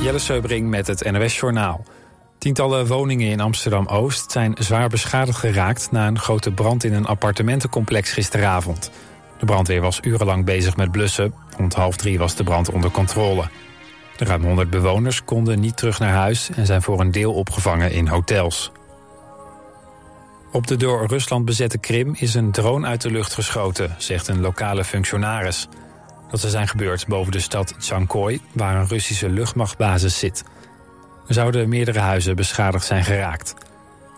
Jelle Seubring met het NOS Journaal. Tientallen woningen in Amsterdam-Oost zijn zwaar beschadigd geraakt... na een grote brand in een appartementencomplex gisteravond. De brandweer was urenlang bezig met blussen. Rond half drie was de brand onder controle. De ruim 100 bewoners konden niet terug naar huis... en zijn voor een deel opgevangen in hotels. Op de door Rusland bezette Krim is een drone uit de lucht geschoten... zegt een lokale functionaris. Dat zou zijn gebeurd boven de stad Tsankoi... waar een Russische luchtmachtbasis zit. Er zouden meerdere huizen beschadigd zijn geraakt.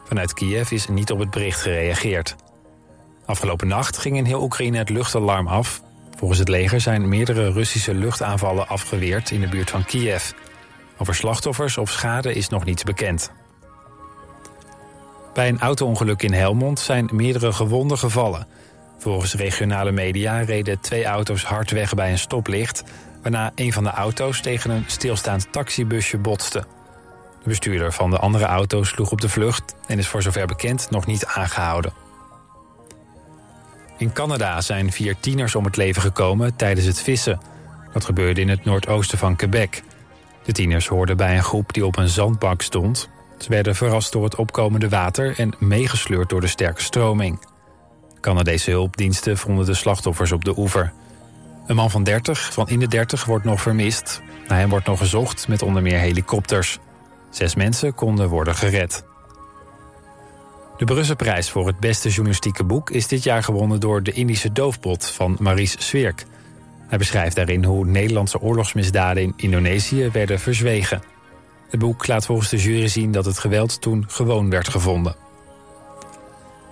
Vanuit Kiev is niet op het bericht gereageerd. Afgelopen nacht ging in heel Oekraïne het luchtalarm af. Volgens het leger zijn meerdere Russische luchtaanvallen afgeweerd in de buurt van Kiev. Over slachtoffers of schade is nog niets bekend. Bij een auto-ongeluk in Helmond zijn meerdere gewonden gevallen. Volgens regionale media reden twee auto's hard weg bij een stoplicht... waarna een van de auto's tegen een stilstaand taxibusje botste. De bestuurder van de andere auto sloeg op de vlucht... en is voor zover bekend nog niet aangehouden. In Canada zijn vier tieners om het leven gekomen tijdens het vissen. Dat gebeurde in het noordoosten van Quebec. De tieners hoorden bij een groep die op een zandbank stond. Ze werden verrast door het opkomende water en meegesleurd door de sterke stroming. Canadese hulpdiensten vonden de slachtoffers op de oever. Een man van 30, van in de 30, wordt nog vermist. Naar hem wordt nog gezocht met onder meer helikopters. Zes mensen konden worden gered. De Brusselprijs voor het beste journalistieke boek is dit jaar gewonnen door De Indische Doofpot van Maurice Swerk. Hij beschrijft daarin hoe Nederlandse oorlogsmisdaden in Indonesië werden verzwegen. Het boek laat volgens de jury zien dat het geweld toen gewoon werd gevonden.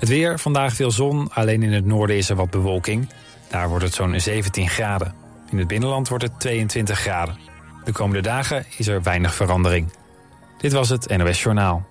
Het weer, vandaag veel zon, alleen in het noorden is er wat bewolking. Daar wordt het zo'n 17 graden. In het binnenland wordt het 22 graden. De komende dagen is er weinig verandering. Dit was het NOS Journaal.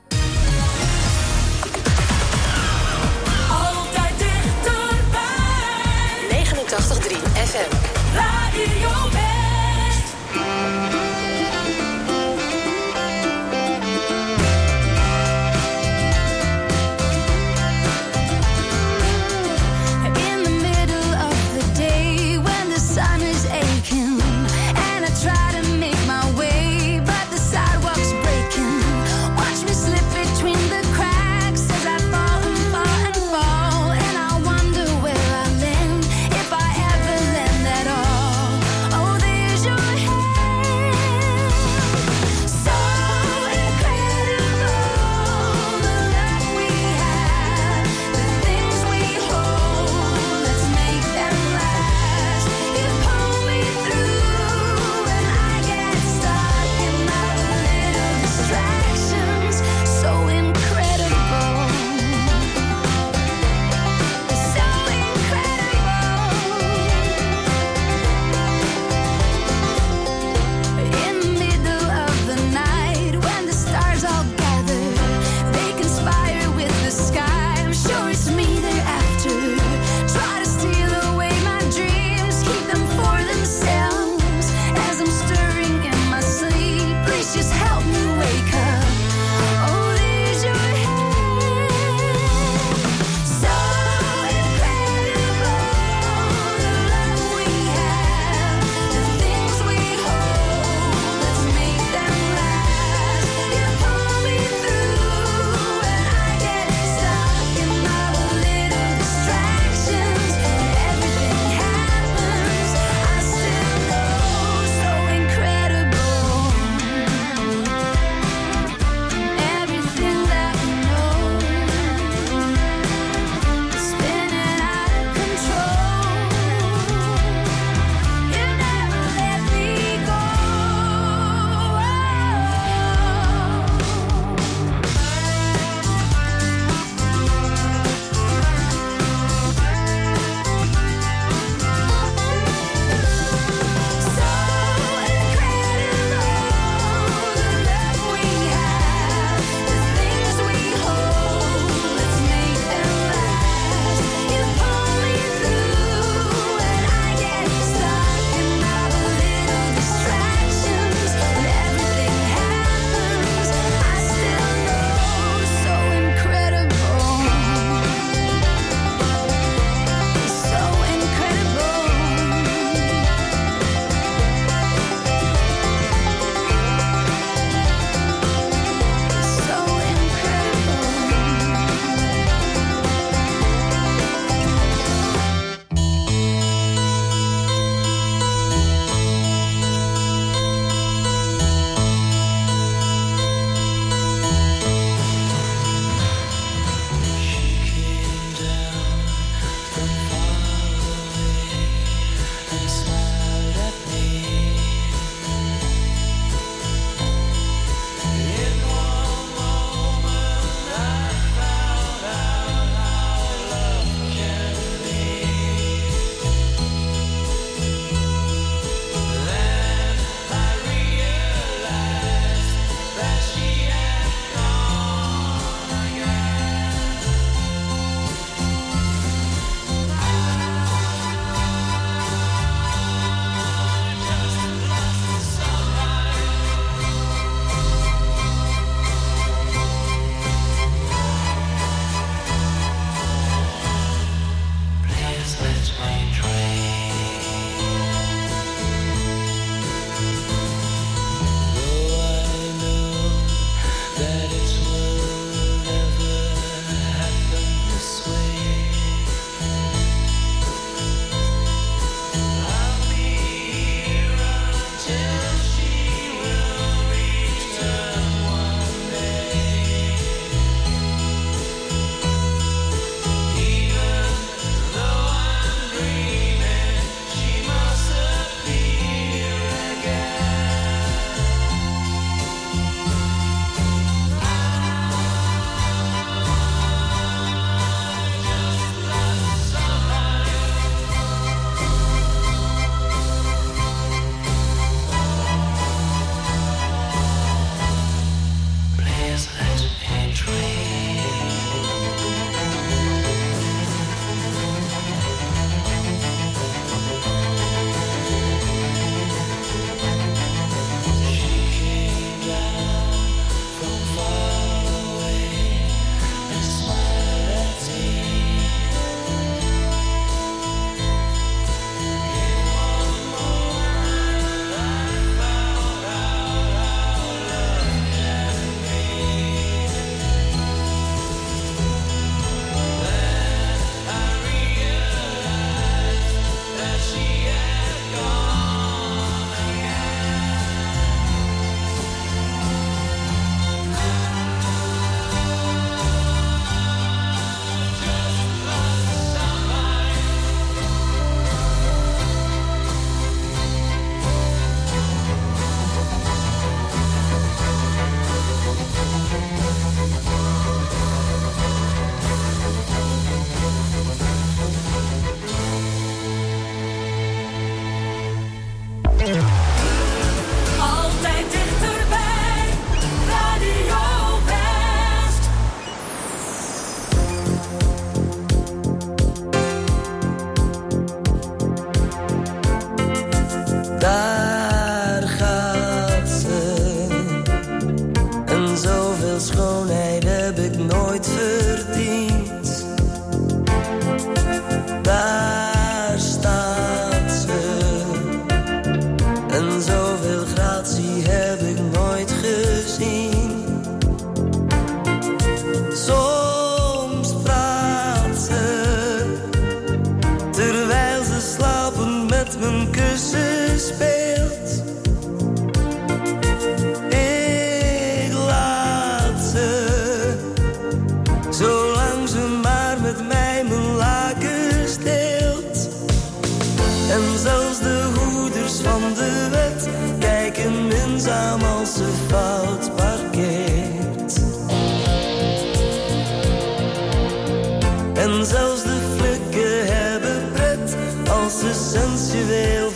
Ze sensueel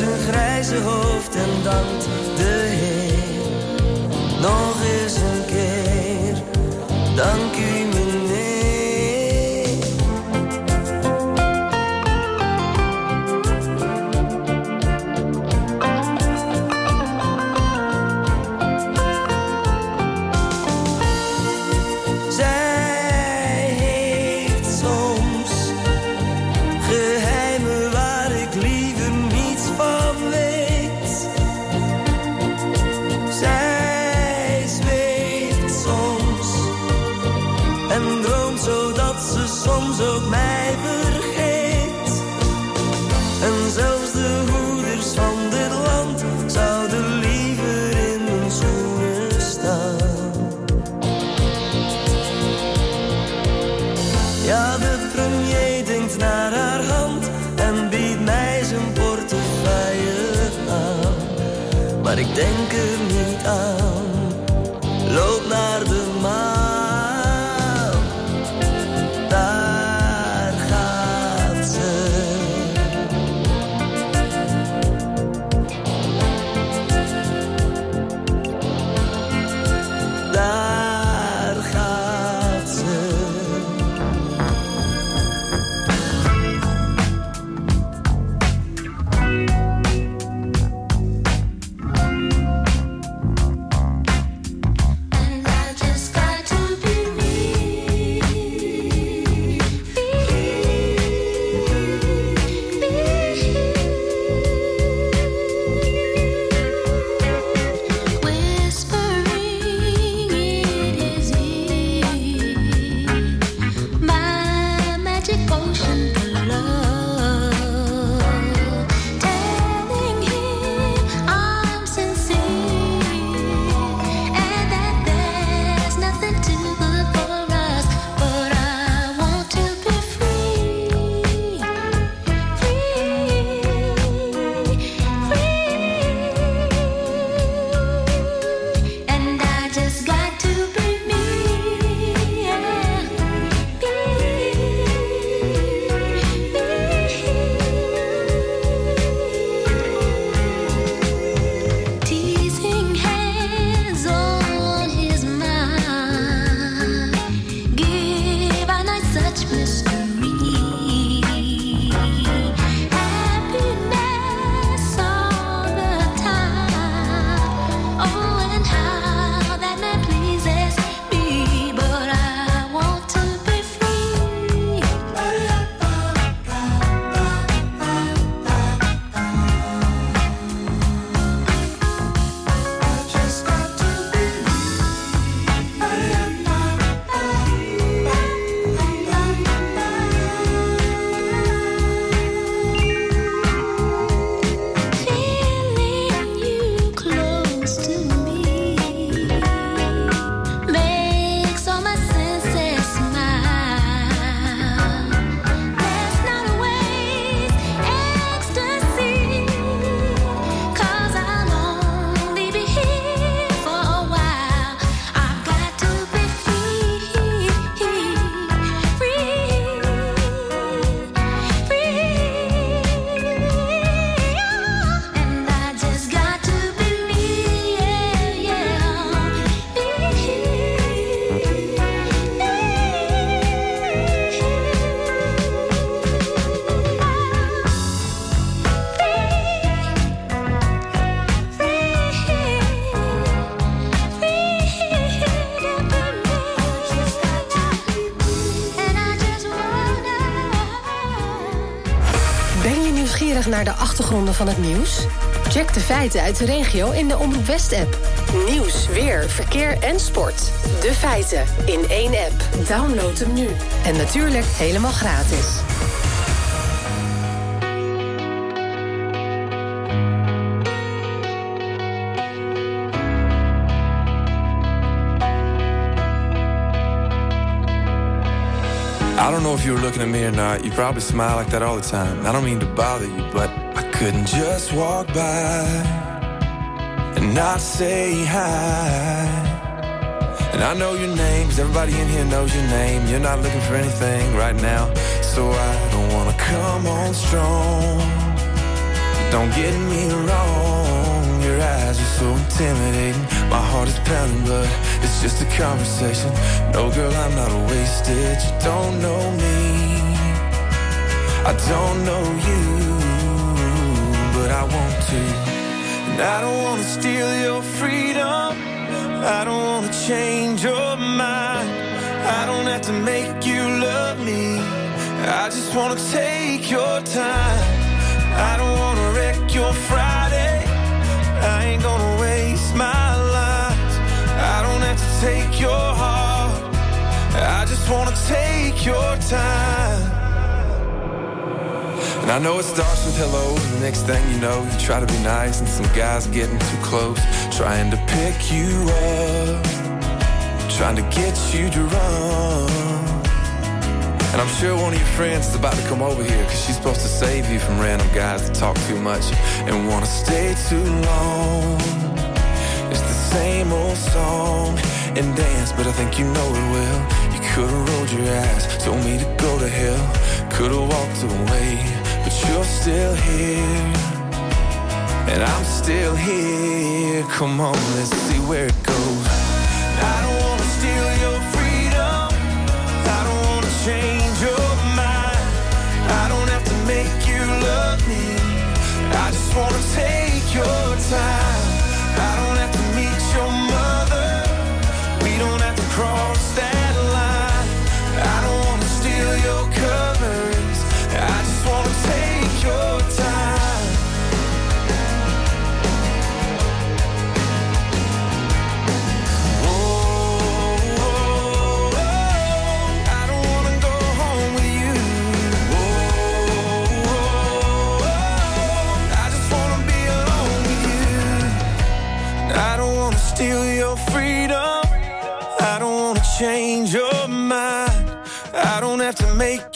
zijn grijs. Van het nieuws? Check de feiten uit de regio in de Omroep West-app. Nieuws, weer, verkeer en sport. De feiten in één app. Download hem nu. En natuurlijk helemaal gratis. I don't know if you were looking at me or not. You probably smile like that all the time. I don't mean to bother you, but I couldn't just walk by and not say hi. And I know your name, 'cause everybody in here knows your name. You're not looking for anything right now, so I don't wanna come on strong. Don't get me wrong, your eyes are so intimidating. My heart is pounding, but it's just a conversation. No, girl, I'm not a wasted. You don't know me, I don't know you, but I want to. And I don't wanna steal your freedom. I don't wanna change your mind. I don't have to make you love me. I just wanna take your time. I don't wanna wreck your Friday. I ain't gonna waste my life. I don't have to take your heart. I just wanna take your time. And I know it starts with hello, the next thing you know, you try to be nice, and some guys getting too close, trying to pick you up, trying to get you to run. And I'm sure one of your friends is about to come over here, cause she's supposed to save you from random guys that talk too much and wanna stay too long. It's the same old song and dance, but I think you know it well. You could've rolled your eyes, told me to go to hell. Could've walked away, but you're still here. And I'm still here. Come on, let's see where it goes.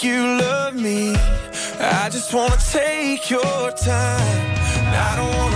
You love me. I just wanna take your time. I don't wanna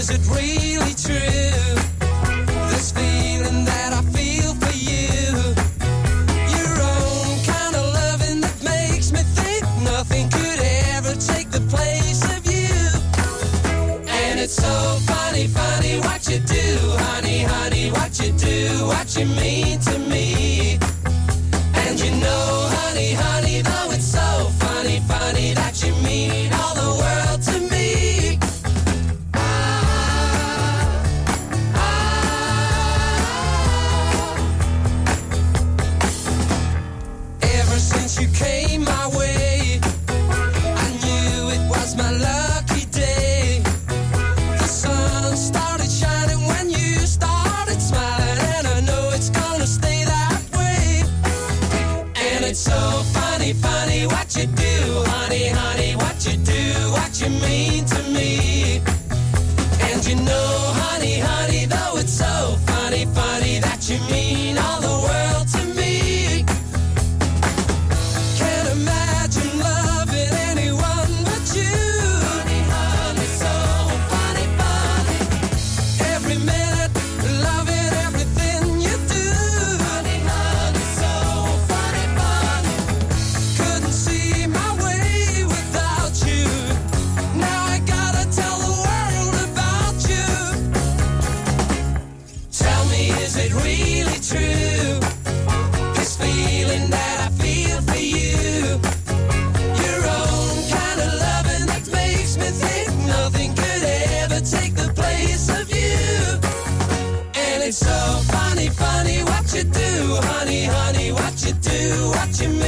is it real? Do, what you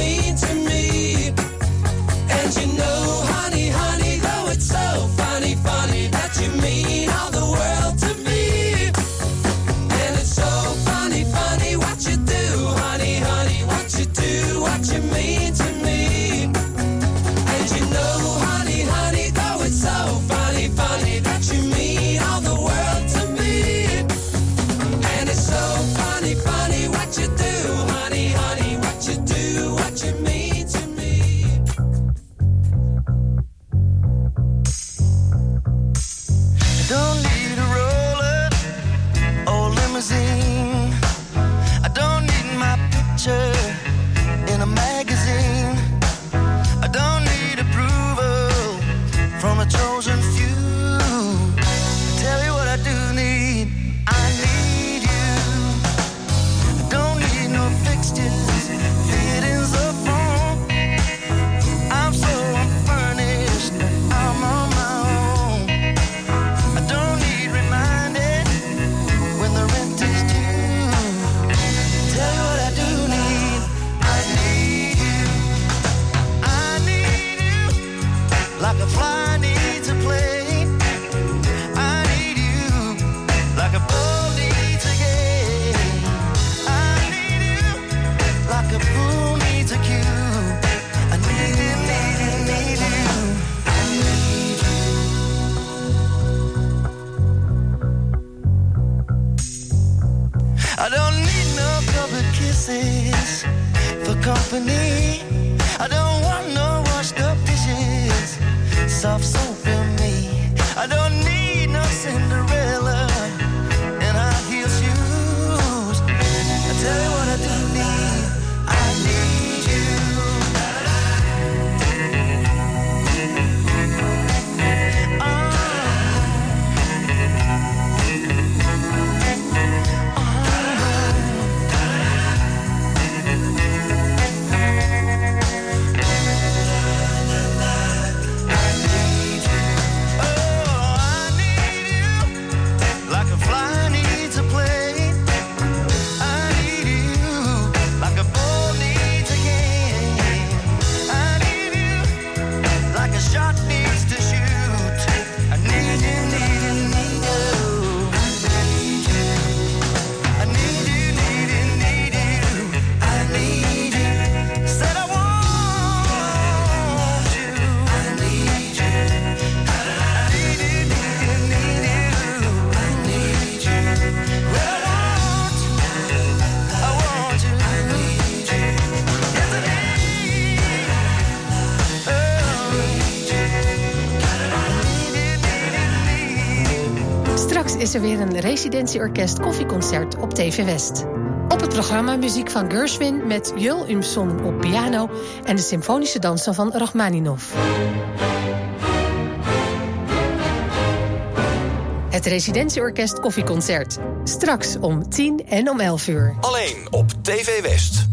er weer een residentieorkest koffieconcert op TV West. Op het programma muziek van Gershwin met Jul Umson op piano en de symfonische dansen van Rachmaninoff. Het residentieorkest koffieconcert. Straks om 10 en om 11 uur. Alleen op TV West.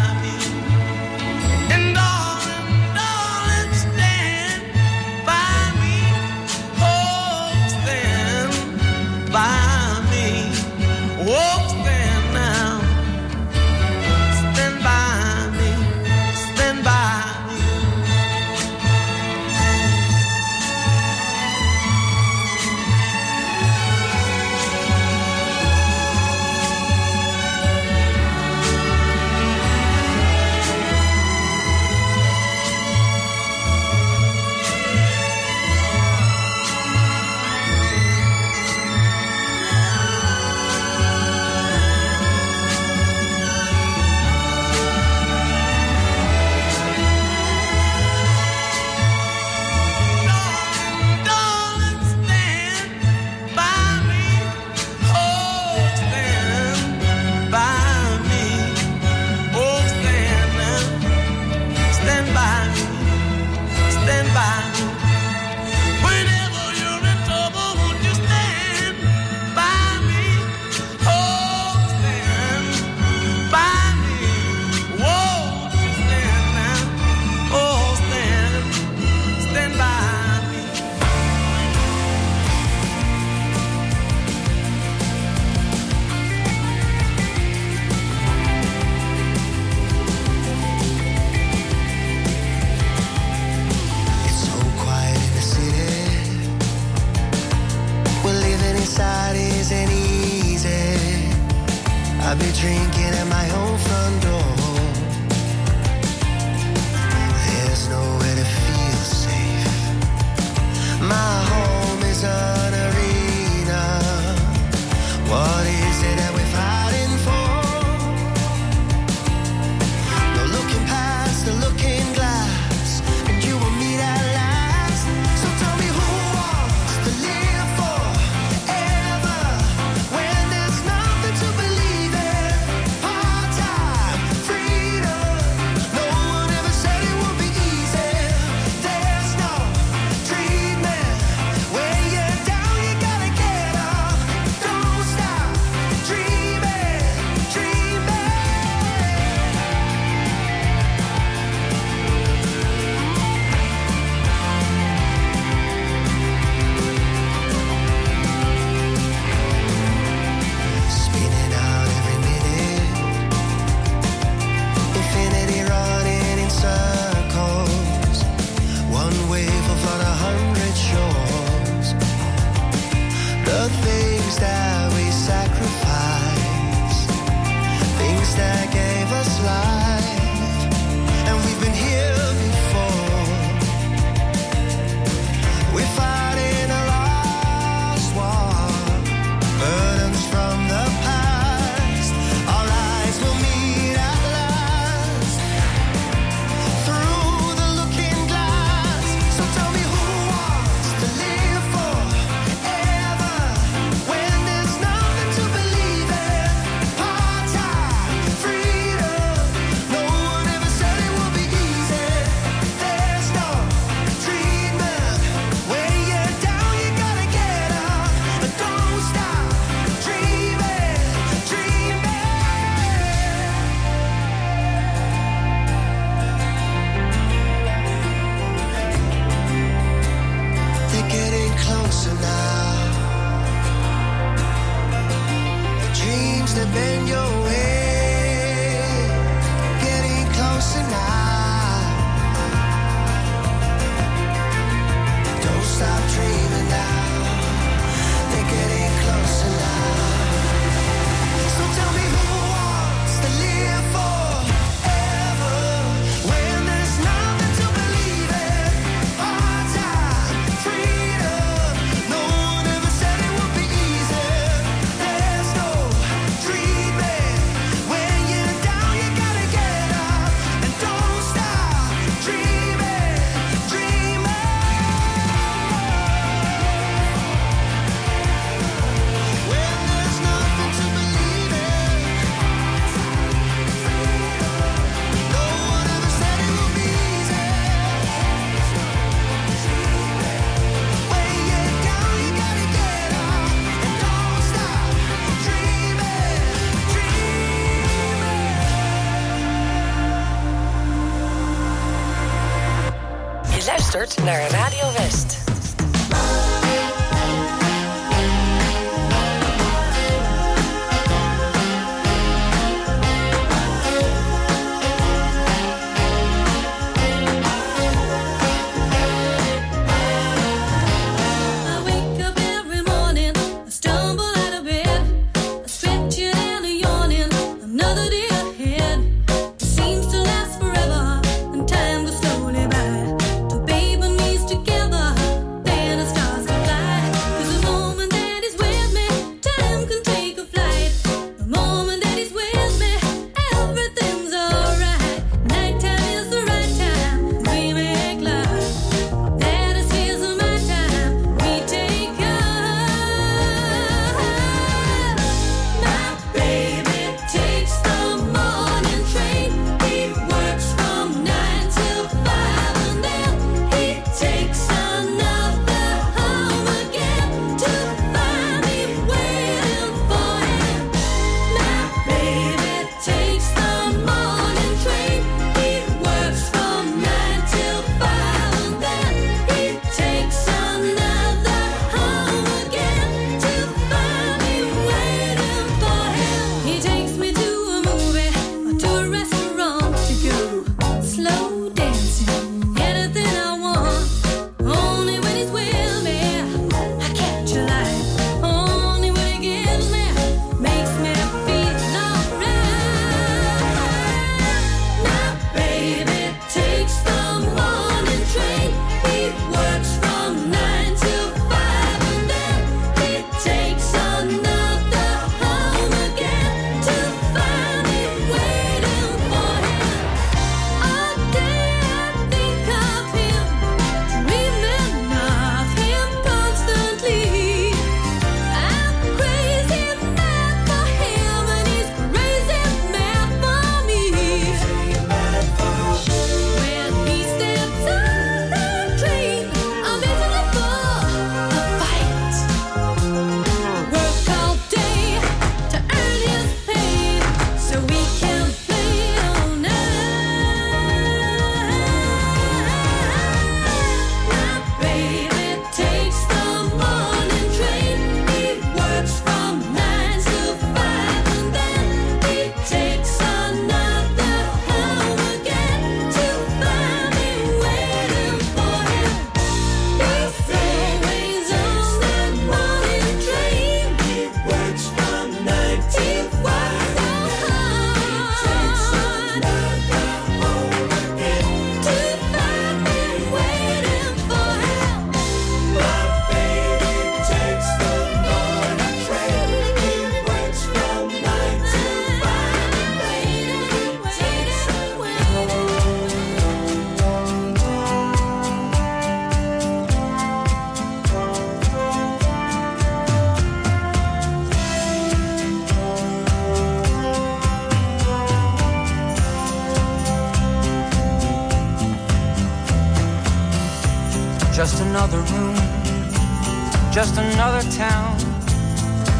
smaller town.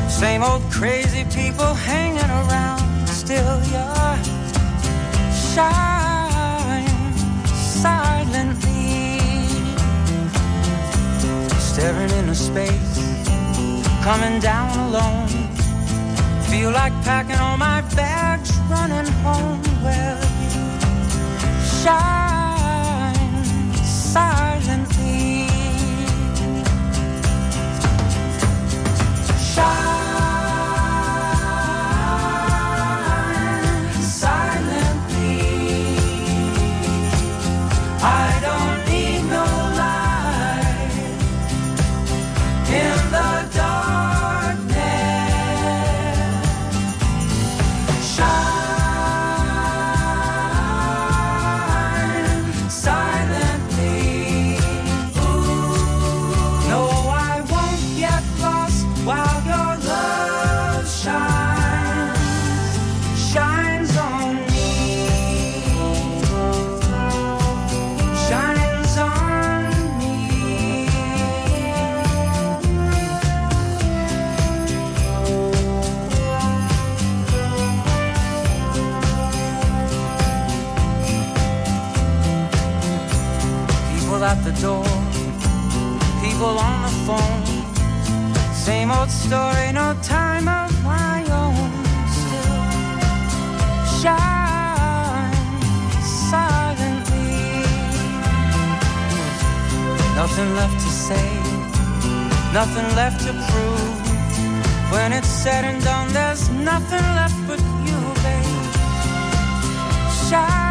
Same old crazy people hanging around. Still you're shying silently. Staring into space, coming down alone. Feel like packing all my bags, running home. Well, you shy. At the door, people on the phone. Same old story, no time of my own. Still shine silently. Nothing left to say, nothing left to prove. When it's said and done, there's nothing left but you, babe. Shining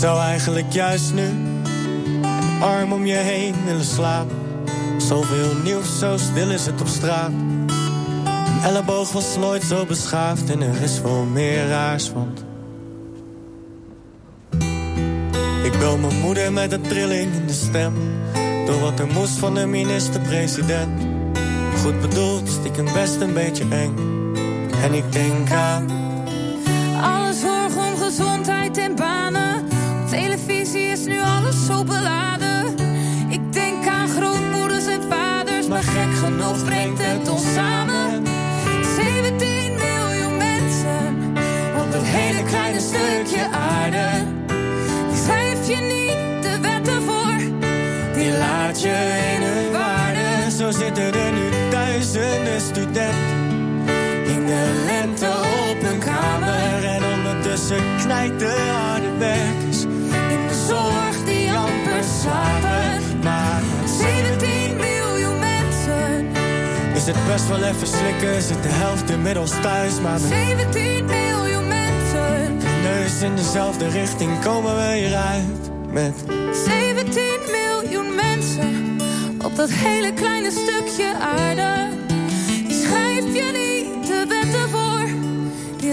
Zou eigenlijk juist nu een arm om je heen willen slapen. Zoveel nieuws, zo stil is het op straat. Een elleboog was nooit zo beschaafd en er is wel meer raars, want... Ik bel mijn moeder met een trilling in de stem. Door wat er moest van de minister-president. Goed bedoeld, stiekem best een beetje eng. En ik denk aan... Alle zorg om gezondheid en banen. Is nu alles zo beladen. Ik denk aan grootmoeders en vaders, maar gek genoeg brengt het ons samen. 17 miljoen mensen op dat hele kleine stukje aarde. Die schrijf je niet de wetten voor, Die laat je in hun waarde. Zo zitten er nu duizenden studenten. In de lente op hun kamer. En ondertussen knijt de slapen. Maar 17 miljoen mensen. is het best wel even slikken. Zit de helft inmiddels thuis. Maar met 17 miljoen mensen. neus in dezelfde richting komen we hieruit. Met 17 miljoen mensen op dat hele kleine stukje aarde. Die schrijf je niet de wetten voor, die